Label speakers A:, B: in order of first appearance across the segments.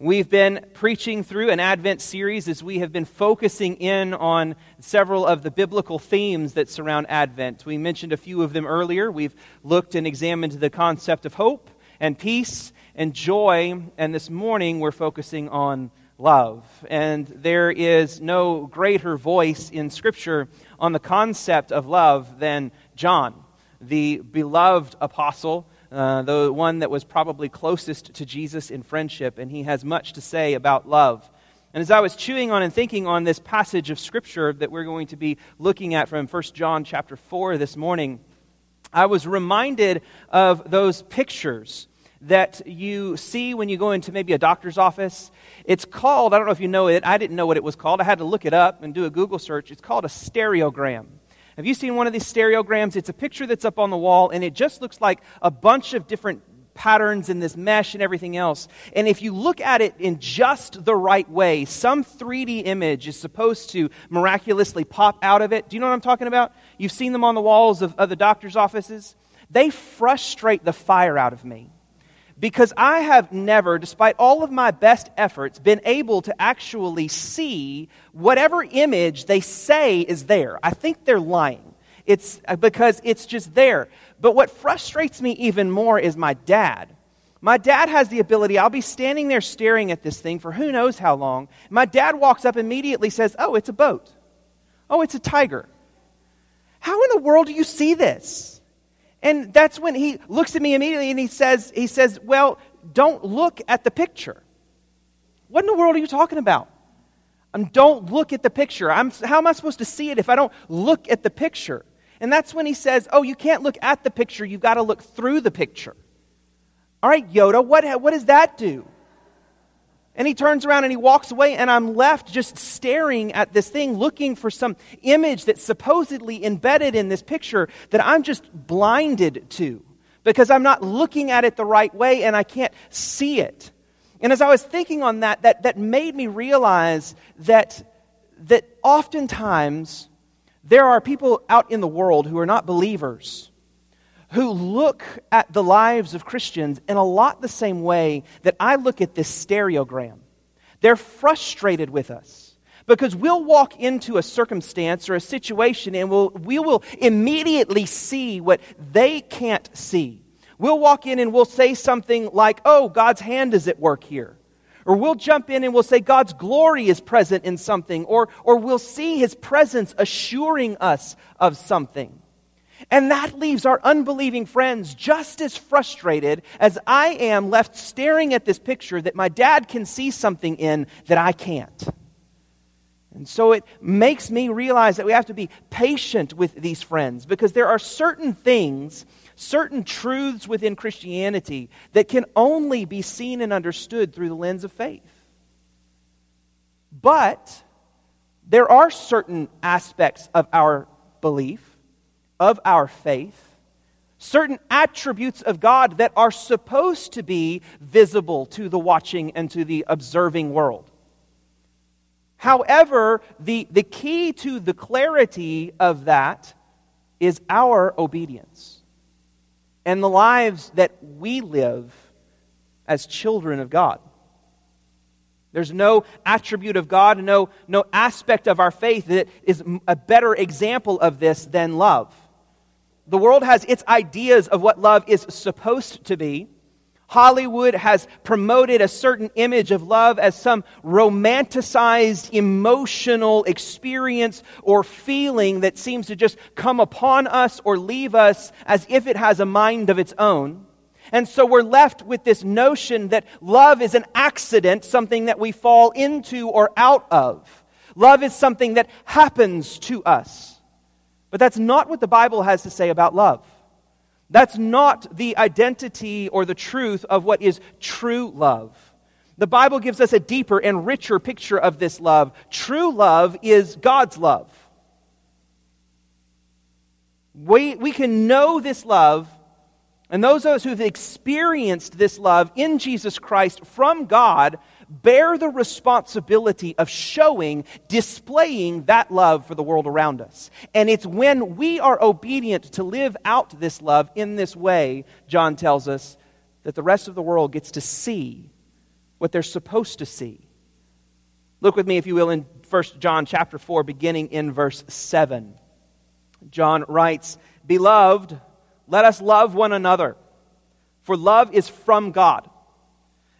A: We've been preaching through an Advent series as we have been focusing in on several of the biblical themes that surround Advent. We mentioned a few of them earlier. We've looked and examined the concept of hope and peace and joy, and this morning we're focusing on love. And there is no greater voice in Scripture on the concept of love than John, the beloved apostle uh, the one that was probably closest to Jesus in friendship, and he has much to say about love. And as I was chewing on and thinking on this passage of Scripture that we're going to be looking at from 1 John chapter 4 this morning, I was reminded of those pictures that you see when you go into maybe a doctor's office. It's called, I don't know if you know it, I didn't know what it was called. I had to look it up and do a Google search. It's called a stereogram. Have you seen one of these stereograms? It's a picture that's up on the wall, and it just looks like a bunch of different patterns in this mesh and everything else. And if you look at it in just the right way, some 3D image is supposed to miraculously pop out of it. Do you know what I'm talking about? You've seen them on the walls of, of the doctor's offices. They frustrate the fire out of me because I have never, despite all of my best efforts, been able to actually see whatever image they say is there. I think they're lying. It's uh, because it's just there. But what frustrates me even more is my dad. My dad has the ability, I'll be standing there staring at this thing for who knows how long. My dad walks up immediately says, Oh, it's a boat. Oh, it's a tiger. How in the world do you see this? And that's when he looks at me immediately and he says, he says, Well, don't look at the picture. What in the world are you talking about? Um, don't look at the picture. I'm, how am I supposed to see it if I don't look at the picture? And that's when he says, Oh, you can't look at the picture, you've got to look through the picture. All right, Yoda, what, what does that do? And he turns around and he walks away, and I'm left just staring at this thing, looking for some image that's supposedly embedded in this picture that I'm just blinded to because I'm not looking at it the right way and I can't see it. And as I was thinking on that, that, that made me realize that, that oftentimes there are people out in the world who are not believers who look at the lives of Christians in a lot the same way that I look at this stereogram. They're frustrated with us because we'll walk into a circumstance or a situation and we'll, we will immediately see what they can't see. We'll walk in and we'll say something like, Oh, God's hand is at work here. Or we'll jump in and we'll say God's glory is present in something. Or, or we'll see his presence assuring us of something. And that leaves our unbelieving friends just as frustrated as I am left staring at this picture that my dad can see something in that I can't. And so it makes me realize that we have to be patient with these friends because there are certain things, certain truths within Christianity that can only be seen and understood through the lens of faith. But there are certain aspects of our belief of our faith, certain attributes of God that are supposed to be visible to the watching and to the observing world. However, the, the key to the clarity of that is our obedience and the lives that we live as children of God. There's no attribute of God, no, no aspect of our faith that is a better example of this than love. The world has its ideas of what love is supposed to be. Hollywood has promoted a certain image of love as some romanticized emotional experience or feeling that seems to just come upon us or leave us as if it has a mind of its own. And so we're left with this notion that love is an accident, something that we fall into or out of. Love is something that happens to us. But that's not what the Bible has to say about love. That's not the identity or the truth of what is true love. The Bible gives us a deeper and richer picture of this love. True love is God's love. We, we can know this love, and those of us who've experienced this love in Jesus Christ from God bear the responsibility of showing, displaying that love for the world around us. And it's when we are obedient to live out this love in this way, John tells us, that the rest of the world gets to see what they're supposed to see. Look with me, if you will, in 1 John chapter 4, beginning in verse 7. John writes, Beloved, let us love one another, for love is from God.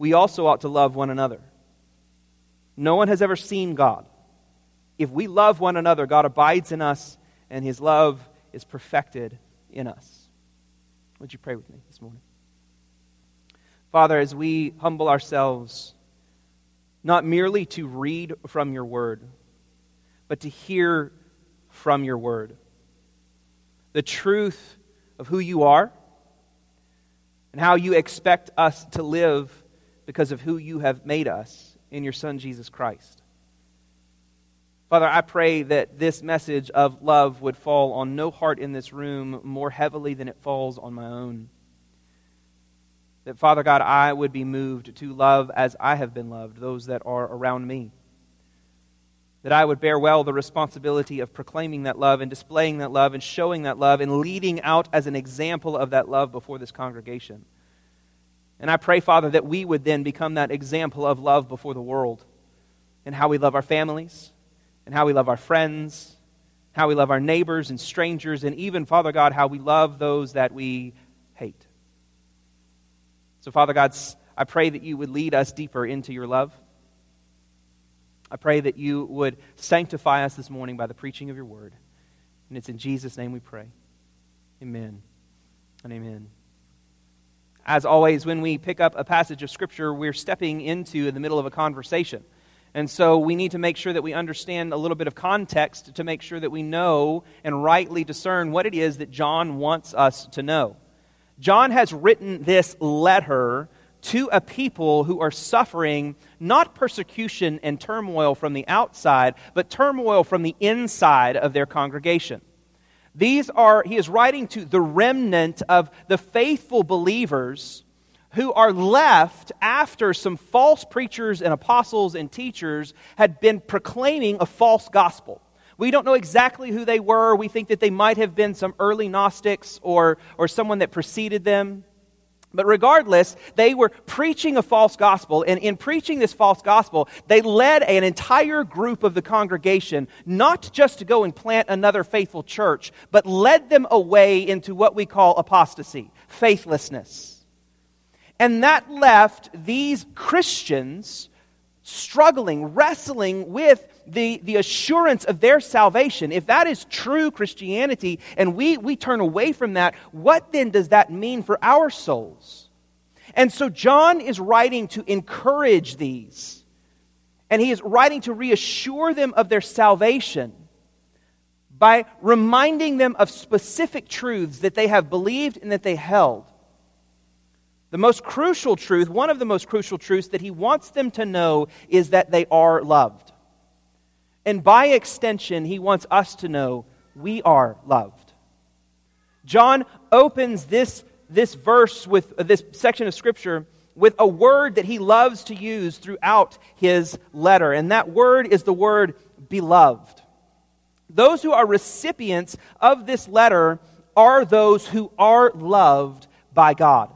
A: we also ought to love one another. No one has ever seen God if we love one another, God abides in us and his love is perfected in us. Would you pray with me this morning? Father, as we humble ourselves, not merely to read from your word, but to hear from your word the truth of who you are and how you expect us to live because of who you have made us in your Son, Jesus Christ. Father, I pray that this message of love would fall on no heart in this room more heavily than it falls on my own. That, Father God, I would be moved to love as I have been loved, those that are around me. That I would bear well the responsibility of proclaiming that love and displaying that love and showing that love and leading out as an example of that love before this congregation. And I pray, Father, that we would then become that example of love before the world and how we love our families and how we love our friends, how we love our neighbors and strangers, and even, Father God, how we love those that we hate. So, Father God, I pray that you would lead us deeper into your love. I pray that you would sanctify us this morning by the preaching of your word. And it's in Jesus' name we pray. Amen and amen. As always, when we pick up a passage of Scripture, we're stepping into in the middle of a conversation. And so we need to make sure that we understand a little bit of context to make sure that we know and rightly discern what it is that John wants us to know. John has written this letter to a people who are suffering not persecution and turmoil from the outside, but turmoil from the inside of their congregation. These are, he is writing to the remnant of the faithful believers who are left after some false preachers and apostles and teachers had been proclaiming a false gospel. We don't know exactly who they were. We think that they might have been some early Gnostics or, or someone that preceded them. But regardless, they were preaching a false gospel, and in preaching this false gospel, they led an entire group of the congregation not just to go and plant another faithful church, but led them away into what we call apostasy, faithlessness. And that left these Christians struggling, wrestling with the, the assurance of their salvation. If that is true Christianity and we, we turn away from that, what then does that mean for our souls? And so John is writing to encourage these. And he is writing to reassure them of their salvation by reminding them of specific truths that they have believed and that they held. The most crucial truth, one of the most crucial truths that he wants them to know is that they are loved. And by extension, he wants us to know we are loved. John opens this, this verse with uh, this section of scripture with a word that he loves to use throughout his letter, and that word is the word beloved. Those who are recipients of this letter are those who are loved by God.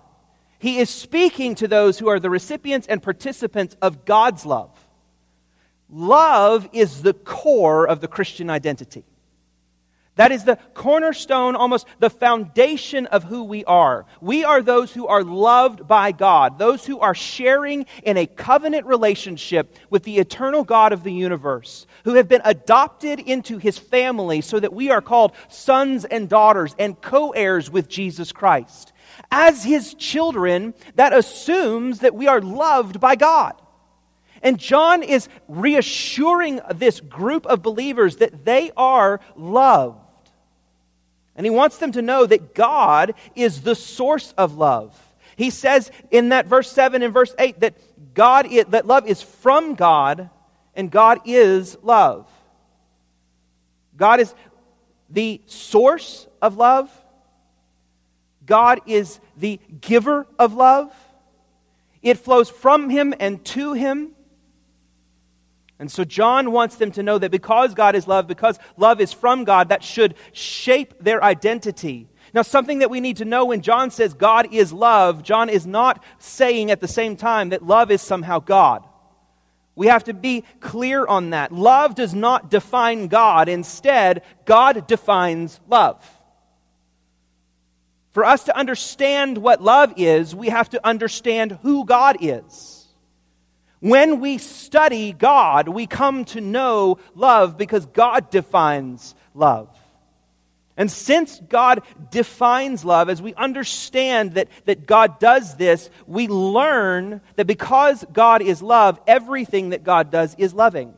A: He is speaking to those who are the recipients and participants of God's love. Love is the core of the Christian identity. That is the cornerstone, almost the foundation of who we are. We are those who are loved by God, those who are sharing in a covenant relationship with the eternal God of the universe, who have been adopted into his family so that we are called sons and daughters and co heirs with Jesus Christ as his children, that assumes that we are loved by God. And John is reassuring this group of believers that they are loved. And he wants them to know that God is the source of love. He says in that verse 7 and verse 8 that God is, that love is from God and God is love. God is the source of love. God is the giver of love. It flows from him and to him. And so John wants them to know that because God is love, because love is from God, that should shape their identity. Now, something that we need to know when John says God is love, John is not saying at the same time that love is somehow God. We have to be clear on that. Love does not define God. Instead, God defines love. For us to understand what love is, we have to understand who God is. When we study God, we come to know love because God defines love. And since God defines love, as we understand that, that God does this, we learn that because God is love, everything that God does is loving.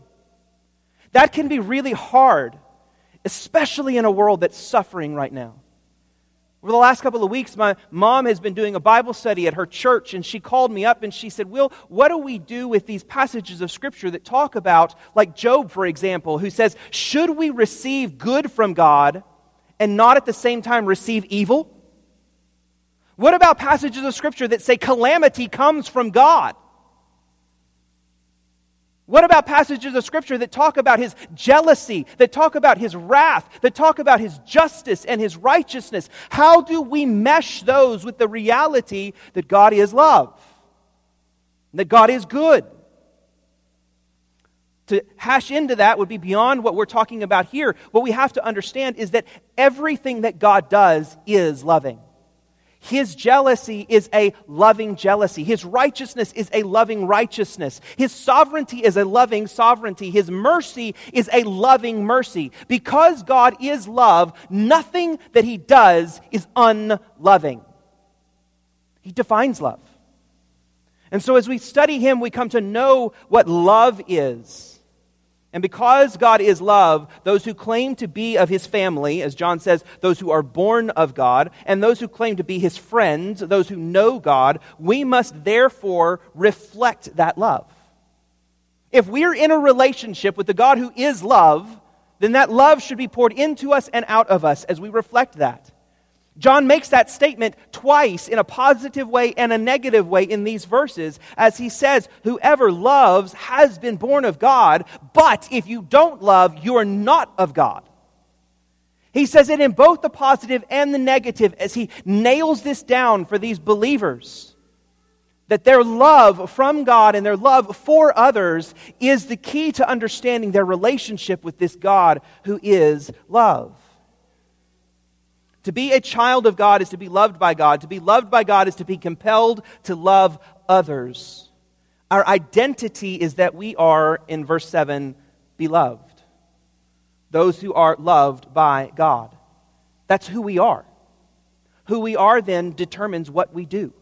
A: That can be really hard, especially in a world that's suffering right now. Over the last couple of weeks, my mom has been doing a Bible study at her church, and she called me up and she said, Will, what do we do with these passages of Scripture that talk about, like Job, for example, who says, Should we receive good from God? and not at the same time receive evil? What about passages of Scripture that say calamity comes from God? What about passages of Scripture that talk about his jealousy, that talk about his wrath, that talk about his justice and his righteousness? How do we mesh those with the reality that God is love, that God is good? to hash into that would be beyond what we're talking about here. What we have to understand is that everything that God does is loving. His jealousy is a loving jealousy. His righteousness is a loving righteousness. His sovereignty is a loving sovereignty. His mercy is a loving mercy. Because God is love, nothing that He does is unloving. He defines love. And so as we study Him, we come to know what love is. And because God is love, those who claim to be of his family, as John says, those who are born of God, and those who claim to be his friends, those who know God, we must therefore reflect that love. If we're in a relationship with the God who is love, then that love should be poured into us and out of us as we reflect that. John makes that statement twice in a positive way and a negative way in these verses as he says, Whoever loves has been born of God, but if you don't love, you are not of God. He says it in both the positive and the negative as he nails this down for these believers. That their love from God and their love for others is the key to understanding their relationship with this God who is love. To be a child of God is to be loved by God. To be loved by God is to be compelled to love others. Our identity is that we are, in verse 7, beloved. Those who are loved by God. That's who we are. Who we are then determines what we do.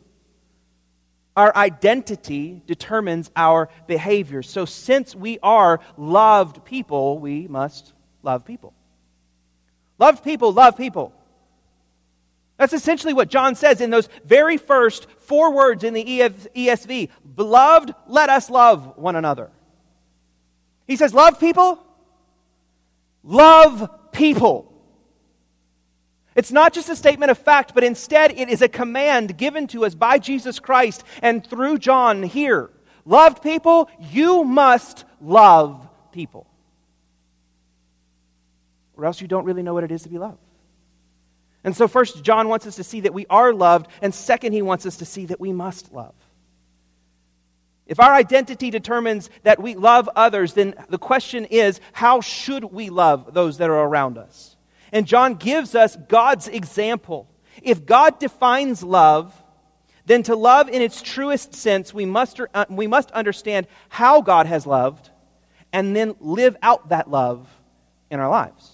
A: Our identity determines our behavior. So, since we are loved people, we must love people. Loved people love people. That's essentially what John says in those very first four words in the ESV Beloved, let us love one another. He says, Love people. Love people. It's not just a statement of fact, but instead it is a command given to us by Jesus Christ and through John here. Loved people, you must love people. Or else you don't really know what it is to be loved. And so, first, John wants us to see that we are loved, and second, he wants us to see that we must love. If our identity determines that we love others, then the question is how should we love those that are around us? And John gives us God's example. If God defines love, then to love in its truest sense, we must, uh, we must understand how God has loved and then live out that love in our lives.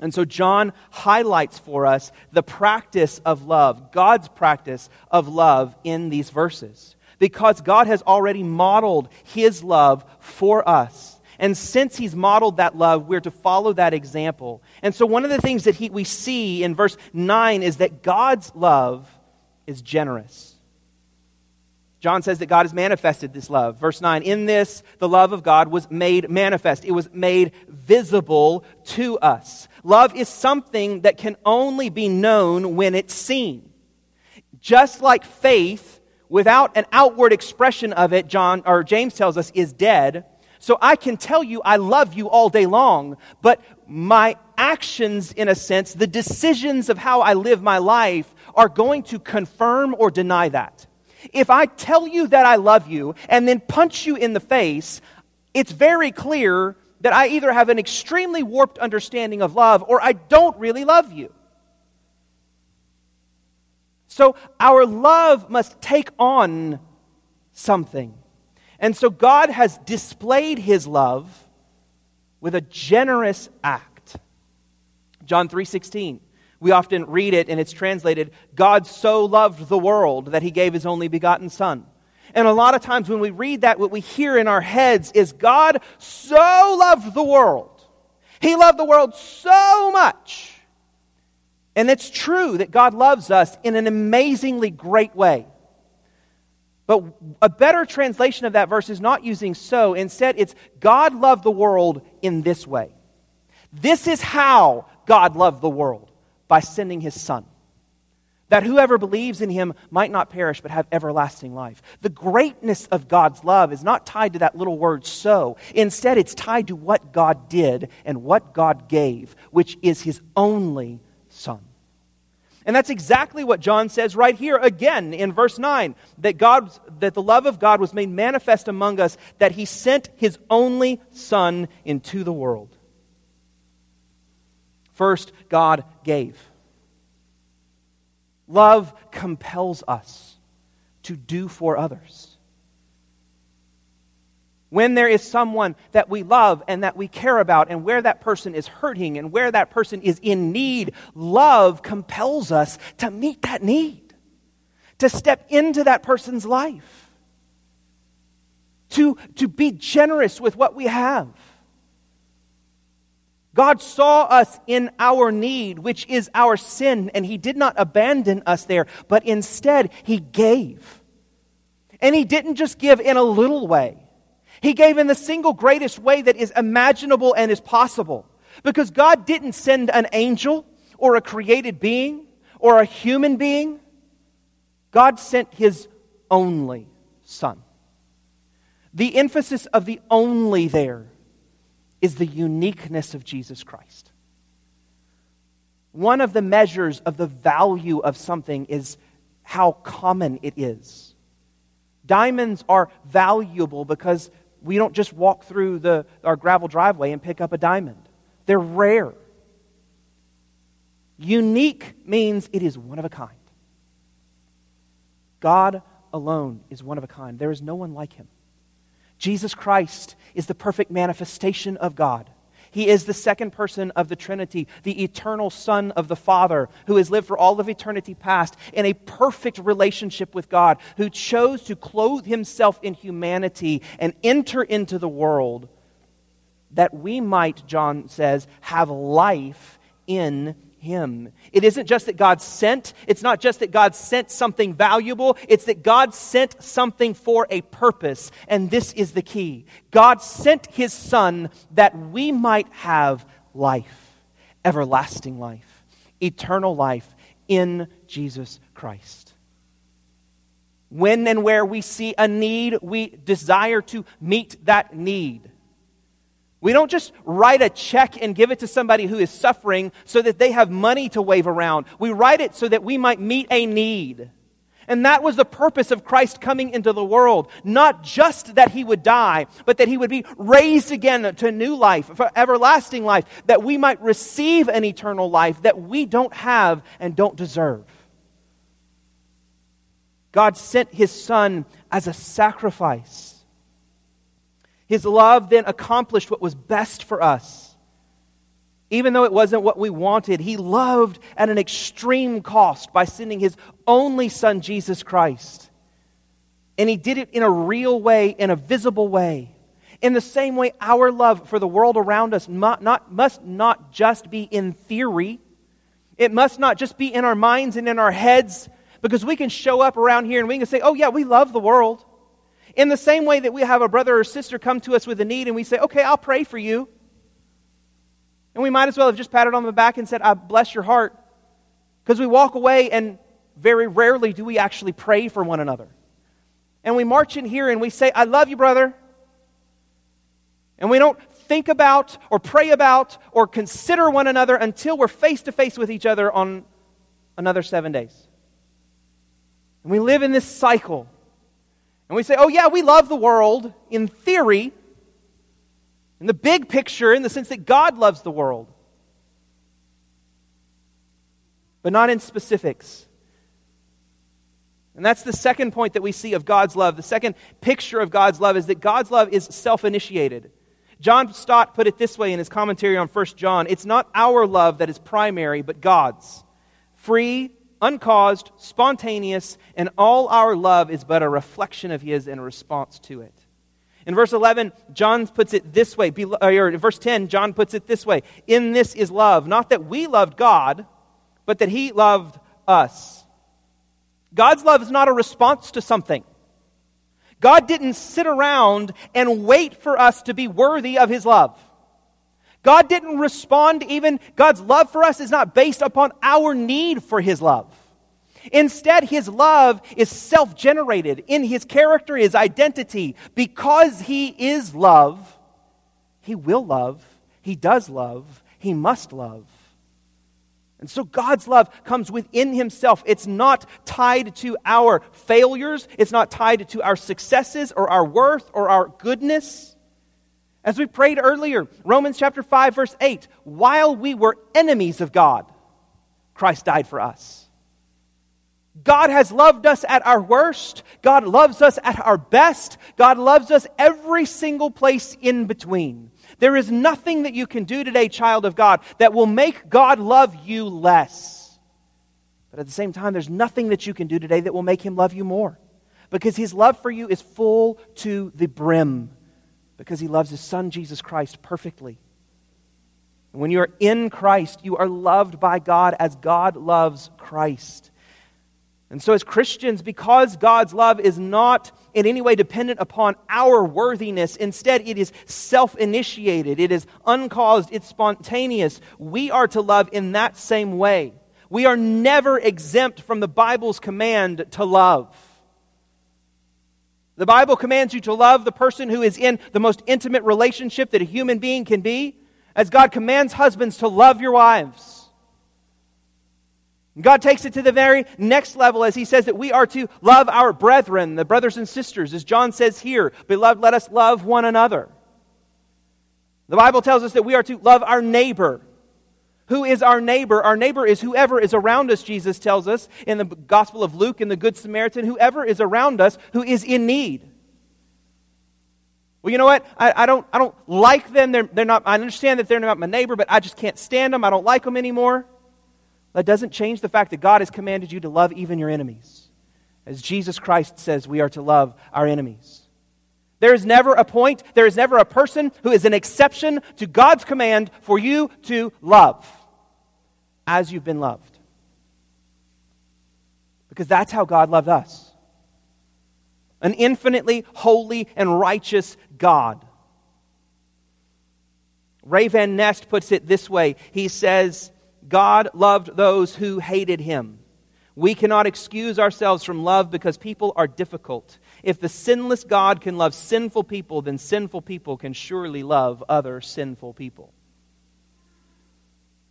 A: And so John highlights for us the practice of love, God's practice of love in these verses. Because God has already modeled his love for us. And since he's modeled that love, we're to follow that example. And so one of the things that he, we see in verse 9 is that God's love is generous. John says that God has manifested this love. Verse 9, in this, the love of God was made manifest. It was made visible to us. Love is something that can only be known when it's seen. Just like faith, without an outward expression of it, John or James tells us, is dead. So I can tell you I love you all day long, but my actions, in a sense, the decisions of how I live my life, are going to confirm or deny that. If I tell you that I love you and then punch you in the face, it's very clear that I either have an extremely warped understanding of love or I don't really love you. So our love must take on something. And so God has displayed his love with a generous act. John 3:16 we often read it and it's translated, God so loved the world that he gave his only begotten Son. And a lot of times when we read that, what we hear in our heads is God so loved the world. He loved the world so much. And it's true that God loves us in an amazingly great way. But a better translation of that verse is not using so. Instead, it's God loved the world in this way. This is how God loved the world by sending his son. That whoever believes in him might not perish but have everlasting life. The greatness of God's love is not tied to that little word so. Instead, it's tied to what God did and what God gave, which is his only son. And that's exactly what John says right here again in verse 9 that God that the love of God was made manifest among us that he sent his only son into the world. First, God gave. Love compels us to do for others. When there is someone that we love and that we care about, and where that person is hurting and where that person is in need, love compels us to meet that need, to step into that person's life, to, to be generous with what we have. God saw us in our need, which is our sin, and He did not abandon us there, but instead He gave. And He didn't just give in a little way, He gave in the single greatest way that is imaginable and is possible. Because God didn't send an angel or a created being or a human being, God sent His only Son. The emphasis of the only there is the uniqueness of Jesus Christ. One of the measures of the value of something is how common it is. Diamonds are valuable because we don't just walk through the, our gravel driveway and pick up a diamond, they're rare. Unique means it is one of a kind. God alone is one of a kind. There is no one like him. Jesus Christ is the perfect manifestation of God. He is the second person of the Trinity, the eternal Son of the Father, who has lived for all of eternity past in a perfect relationship with God, who chose to clothe himself in humanity and enter into the world that we might, John says, have life in him. It isn't just that God sent, it's not just that God sent something valuable, it's that God sent something for a purpose. And this is the key God sent his Son that we might have life, everlasting life, eternal life in Jesus Christ. When and where we see a need, we desire to meet that need. We don't just write a check and give it to somebody who is suffering so that they have money to wave around. We write it so that we might meet a need. And that was the purpose of Christ coming into the world. Not just that he would die, but that he would be raised again to new life, for everlasting life, that we might receive an eternal life that we don't have and don't deserve. God sent his Son as a sacrifice his love then accomplished what was best for us. Even though it wasn't what we wanted, He loved at an extreme cost by sending His only Son, Jesus Christ. And He did it in a real way, in a visible way. In the same way, our love for the world around us not, not, must not just be in theory, it must not just be in our minds and in our heads, Because we can show up around here and we can say, oh, yeah, we love the world. In the same way that we have a brother or sister come to us with a need and we say, okay, I'll pray for you. And we might as well have just patted on the back and said, I bless your heart. Because we walk away and very rarely do we actually pray for one another. And we march in here and we say, I love you, brother. And we don't think about or pray about or consider one another until we're face to face with each other on another seven days. And we live in this cycle. And we say, oh, yeah, we love the world in theory, in the big picture, in the sense that God loves the world, but not in specifics. And that's the second point that we see of God's love. The second picture of God's love is that God's love is self initiated. John Stott put it this way in his commentary on 1 John It's not our love that is primary, but God's. Free, uncaused, spontaneous, and all our love is but a reflection of His in a response to it. In verse 11, John puts it this way, uh, or in verse 10, John puts it this way In this is love, not that we loved God, but that He loved us. God's love is not a response to something. God didn't sit around and wait for us to be worthy of His love. God didn't respond even, God's love for us is not based upon our need for His love. Instead, His love is self generated in His character, His identity. Because He is love, He will love, He does love, He must love. And so God's love comes within Himself. It's not tied to our failures, it's not tied to our successes or our worth or our goodness. As we prayed earlier, Romans chapter 5, verse 8, while we were enemies of God, Christ died for us. God has loved us at our worst. God loves us at our best. God loves us every single place in between. There is nothing that you can do today, child of God, that will make God love you less. But at the same time, there's nothing that you can do today that will make him love you more. Because his love for you is full to the brim. Because he loves his son, Jesus Christ, perfectly. And when you are in Christ, you are loved by God as God loves Christ. And so, as Christians, because God's love is not in any way dependent upon our worthiness, instead, it is self initiated, it is uncaused, it's spontaneous. We are to love in that same way. We are never exempt from the Bible's command to love. The Bible commands you to love the person who is in the most intimate relationship that a human being can be, as God commands husbands to love your wives. God takes it to the very next level as he says that we are to love our brethren, the brothers and sisters, as John says here, beloved, let us love one another. The Bible tells us that we are to love our neighbor. Who is our neighbor? Our neighbor is whoever is around us, Jesus tells us in the Gospel of Luke in the Good Samaritan, whoever is around us who is in need. Well, you know what? I, I, don't, I don't like them. They're, they're not, I understand that they're not my neighbor, but I just can't stand them. I don't like them anymore. That doesn't change the fact that God has commanded you to love even your enemies. As Jesus Christ says, we are to love our enemies. There is never a point, there is never a person who is an exception to God's command for you to love as you've been loved. Because that's how God loved us an infinitely holy and righteous God. Ray Van Nest puts it this way He says, God loved those who hated him. We cannot excuse ourselves from love because people are difficult. If the sinless God can love sinful people, then sinful people can surely love other sinful people.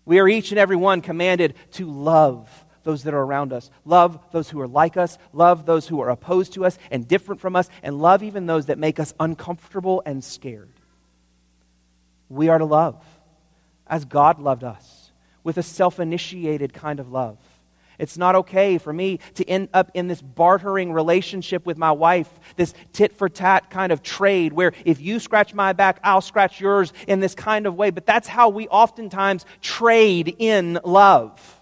A: We are each and every one commanded to love those that are around us, love those who are like us, love those who are opposed to us and different from us, and love even those that make us uncomfortable and scared. We are to love as God loved us with a self initiated kind of love. It's not okay for me to end up in this bartering relationship with my wife, this tit for tat kind of trade where if you scratch my back, I'll scratch yours in this kind of way. But that's how we oftentimes trade in love.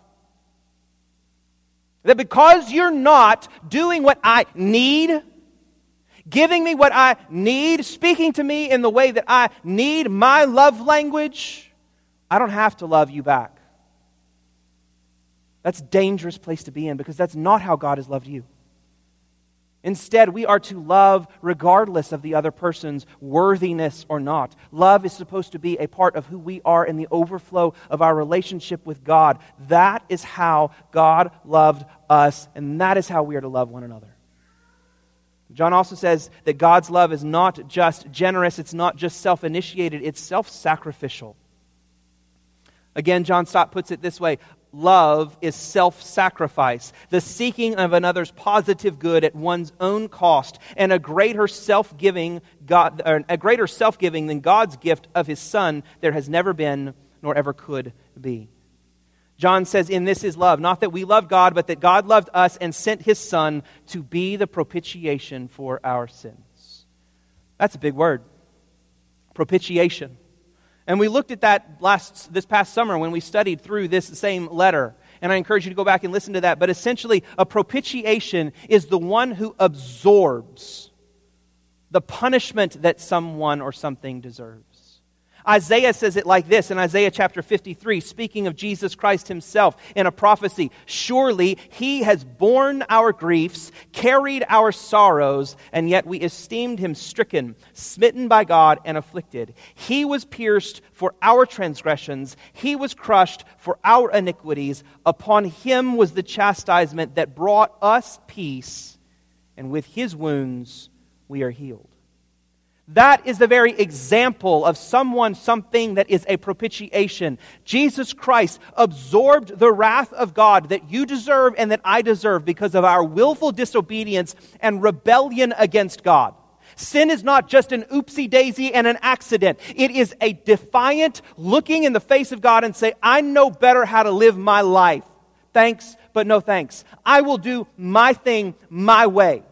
A: That because you're not doing what I need, giving me what I need, speaking to me in the way that I need my love language, I don't have to love you back. That's a dangerous place to be in because that's not how God has loved you. Instead, we are to love regardless of the other person's worthiness or not. Love is supposed to be a part of who we are in the overflow of our relationship with God. That is how God loved us, and that is how we are to love one another. John also says that God's love is not just generous, it's not just self initiated, it's self sacrificial. Again, John Stott puts it this way love is self sacrifice, the seeking of another's positive good at one's own cost, and a greater self giving a greater self giving than God's gift of his Son there has never been nor ever could be. John says, In this is love, not that we loved God, but that God loved us and sent his Son to be the propitiation for our sins. That's a big word. Propitiation. And we looked at that last, this past summer when we studied through this same letter. And I encourage you to go back and listen to that. But essentially, a propitiation is the one who absorbs the punishment that someone or something deserves. Isaiah says it like this in Isaiah chapter 53, speaking of Jesus Christ himself in a prophecy Surely he has borne our griefs, carried our sorrows, and yet we esteemed him stricken, smitten by God, and afflicted. He was pierced for our transgressions, he was crushed for our iniquities. Upon him was the chastisement that brought us peace, and with his wounds we are healed. That is the very example of someone, something that is a propitiation. Jesus Christ absorbed the wrath of God that you deserve and that I deserve because of our willful disobedience and rebellion against God. Sin is not just an oopsie daisy and an accident. It is a defiant looking in the face of God and say, I know better how to live my life. Thanks, but no thanks. I will do my thing my way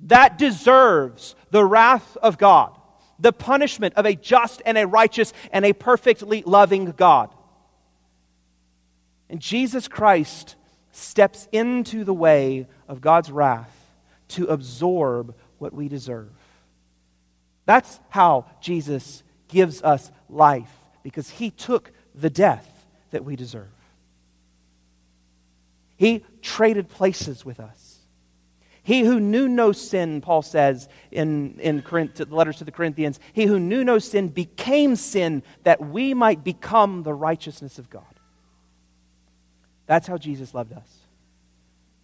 A: that deserves the wrath of God, the punishment of a just and a righteous and a perfectly loving God. And Jesus Christ steps into the way of God's wrath to absorb what we deserve. That's how Jesus gives us life, because he took the death that we deserve. He traded places with us. He who knew no sin, Paul says in, in Corinth, the letters to the Corinthians, he who knew no sin became sin that we might become the righteousness of God. That's how Jesus loved us.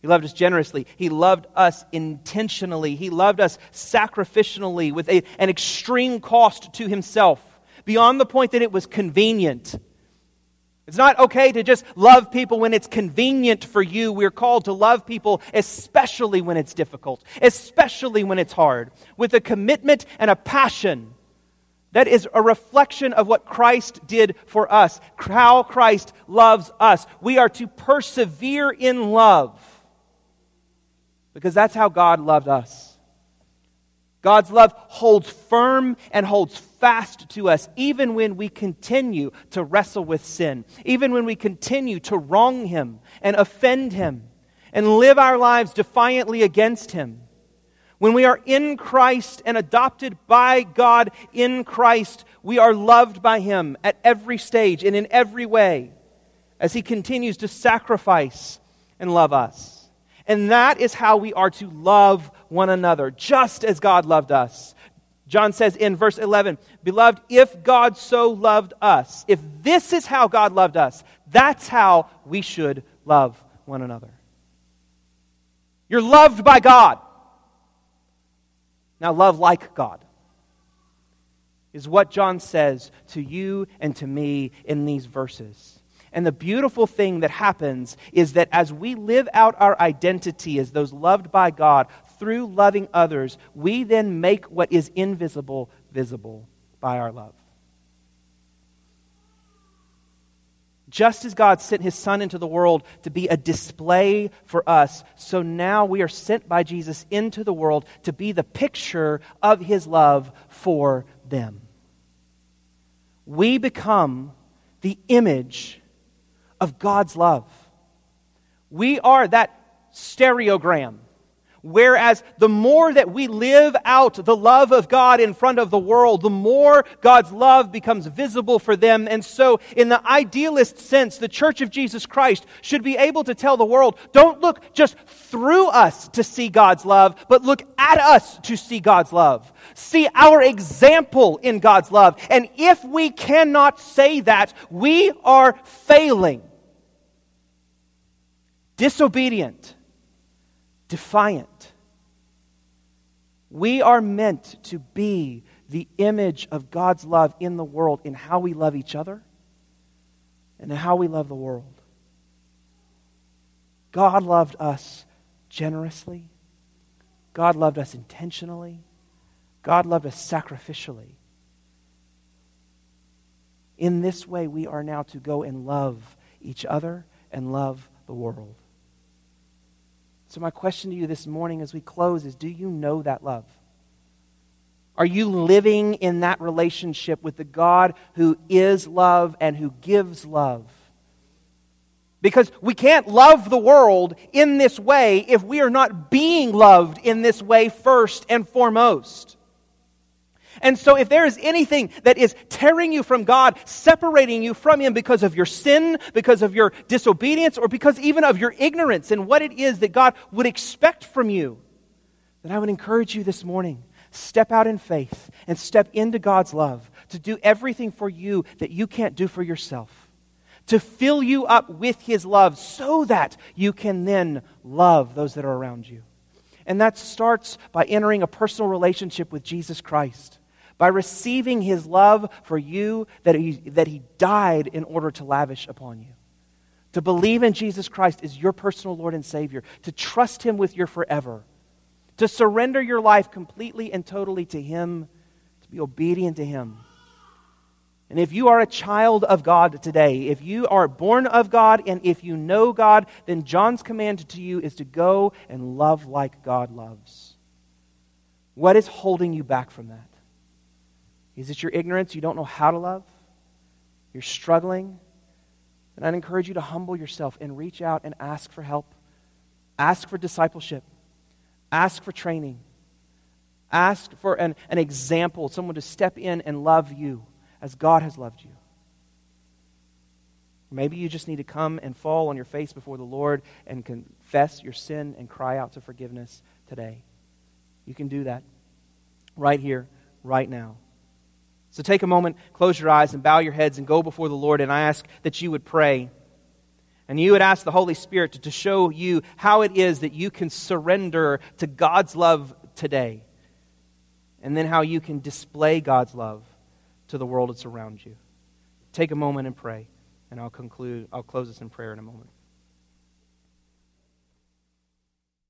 A: He loved us generously. He loved us intentionally. He loved us sacrificially with a, an extreme cost to himself, beyond the point that it was convenient it's not okay to just love people when it's convenient for you. We're called to love people especially when it's difficult, especially when it's hard, with a commitment and a passion that is a reflection of what Christ did for us, how Christ loves us. We are to persevere in love because that's how God loved us. God's love holds firm and holds fast to us even when we continue to wrestle with sin, even when we continue to wrong Him and offend Him and live our lives defiantly against Him. When we are in Christ and adopted by God in Christ, we are loved by Him at every stage and in every way as He continues to sacrifice and love us. And that is how we are to love one another, just as God loved us. John says in verse 11, Beloved, if God so loved us, if this is how God loved us, that's how we should love one another. You're loved by God. Now, love like God is what John says to you and to me in these verses. And the beautiful thing that happens is that as we live out our identity as those loved by God through loving others, we then make what is invisible visible by our love. Just as God sent his Son into the world to be a display for us, so now we are sent by Jesus into the world to be the picture of his love for them. We become the image of God's love. We are that stereogram. Whereas the more that we live out the love of God in front of the world, the more God's love becomes visible for them. And so, in the idealist sense, the Church of Jesus Christ should be able to tell the world, don't look just through us to see God's love, but look at us to see God's love. See our example in God's love. And if we cannot say that, we are failing, disobedient defiant. We are meant to be the image of God's love in the world in how we love each other and how we love the world. God loved us generously. God loved us intentionally. God loved us sacrificially. In this way, we are now to go and love each other and love the world. So, my question to you this morning as we close is Do you know that love? Are you living in that relationship with the God who is love and who gives love? Because we can't love the world in this way if we are not being loved in this way first and foremost. And so, if there is anything that is tearing you from God, separating you from Him because of your sin, because of your disobedience, or because even of your ignorance and what it is that God would expect from you, then I would encourage you this morning step out in faith and step into God's love to do everything for you that you can't do for yourself. To fill you up with His love so that you can then love those that are around you. And that starts by entering a personal relationship with Jesus Christ by receiving his love for you that he, that he died in order to lavish upon you. To believe in Jesus Christ is your personal Lord and Savior, to trust him with your forever, to surrender your life completely and totally to him, to be obedient to him. And if you are a child of God today, if you are born of God, and if you know God, then John's command to you is to go and love like God loves. What is holding you back from that? Is it your ignorance? You don't know how to love? You're struggling? And I'd encourage you to humble yourself and reach out and ask for help. Ask for discipleship. Ask for training. Ask for an, an example, someone to step in and love you as God has loved you. Maybe you just need to come and fall on your face before the Lord and confess your sin and cry out to forgiveness today. You can do that right here, right now. So take a moment, close your eyes, and bow your heads and go before the Lord. And I ask that you would pray. And you would ask the Holy Spirit to, to show you how it is that you can surrender to God's love today. And then how you can display God's love to the world that's around you. Take a moment and pray. And I'll conclude, I'll close this in prayer in a moment.